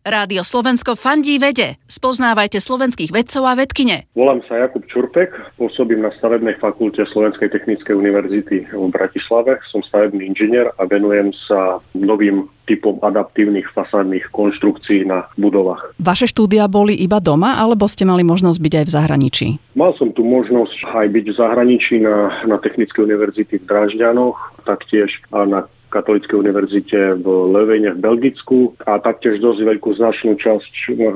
Rádio Slovensko fandí vede. Spoznávajte slovenských vedcov a vedkine. Volám sa Jakub Čurpek, pôsobím na stavebnej fakulte Slovenskej technickej univerzity v Bratislave. Som stavebný inžinier a venujem sa novým typom adaptívnych fasádnych konštrukcií na budovách. Vaše štúdia boli iba doma, alebo ste mali možnosť byť aj v zahraničí? Mal som tu možnosť aj byť v zahraničí na, na Technickej univerzity v Drážďanoch, taktiež a na Katolíckej univerzite v Levene v Belgicku a taktiež dosť veľkú značnú časť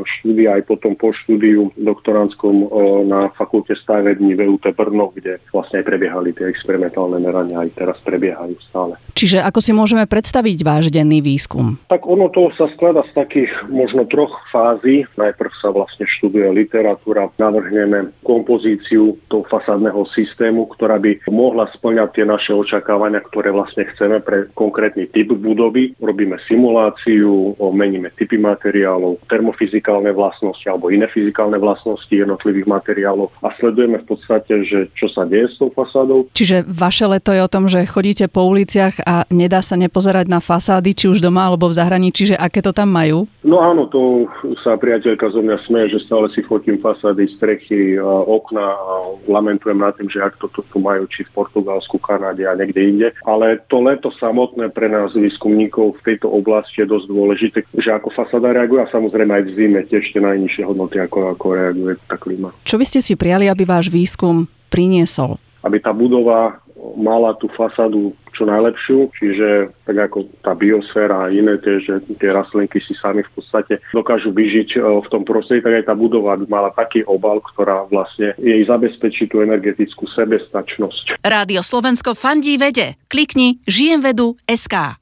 štúdia aj potom po štúdiu doktoránskom na fakulte stavební v UT Brno, kde vlastne aj prebiehali tie experimentálne merania, aj teraz prebiehajú stále. Čiže ako si môžeme predstaviť váš denný výskum? Tak ono to sa skladá z takých možno troch fází. Najprv sa vlastne študuje literatúra, navrhneme kompozíciu toho fasádneho systému, ktorá by mohla splňať tie naše očakávania, ktoré vlastne chceme pre konkrétny typ budovy, robíme simuláciu, meníme typy materiálov, termofyzikálne vlastnosti alebo iné fyzikálne vlastnosti jednotlivých materiálov a sledujeme v podstate, že čo sa deje s tou fasádou. Čiže vaše leto je o tom, že chodíte po uliciach a nedá sa nepozerať na fasády, či už doma alebo v zahraničí, že aké to tam majú? No áno, to sa priateľka zo mňa smeje, že stále si fotím fasády, strechy, okna a lamentujem nad tým, že ak toto tu majú či v Portugalsku, Kanáde a niekde inde. Ale to leto samotné samotné pre nás výskumníkov v tejto oblasti je dosť dôležité, že ako fasáda reaguje a samozrejme aj v zime tiež tie najnižšie hodnoty, ako, ako reaguje tá klíma. Čo by ste si prijali, aby váš výskum priniesol? Aby tá budova mala tú fasádu čo najlepšiu, čiže tak ako tá biosféra a iné tie, že tie rastlinky si sami v podstate dokážu vyžiť e, v tom prostredí, tak aj tá budova by mala taký obal, ktorá vlastne jej zabezpečí tú energetickú sebestačnosť. Rádio Slovensko fandí vede. Klikni žijem vedu SK.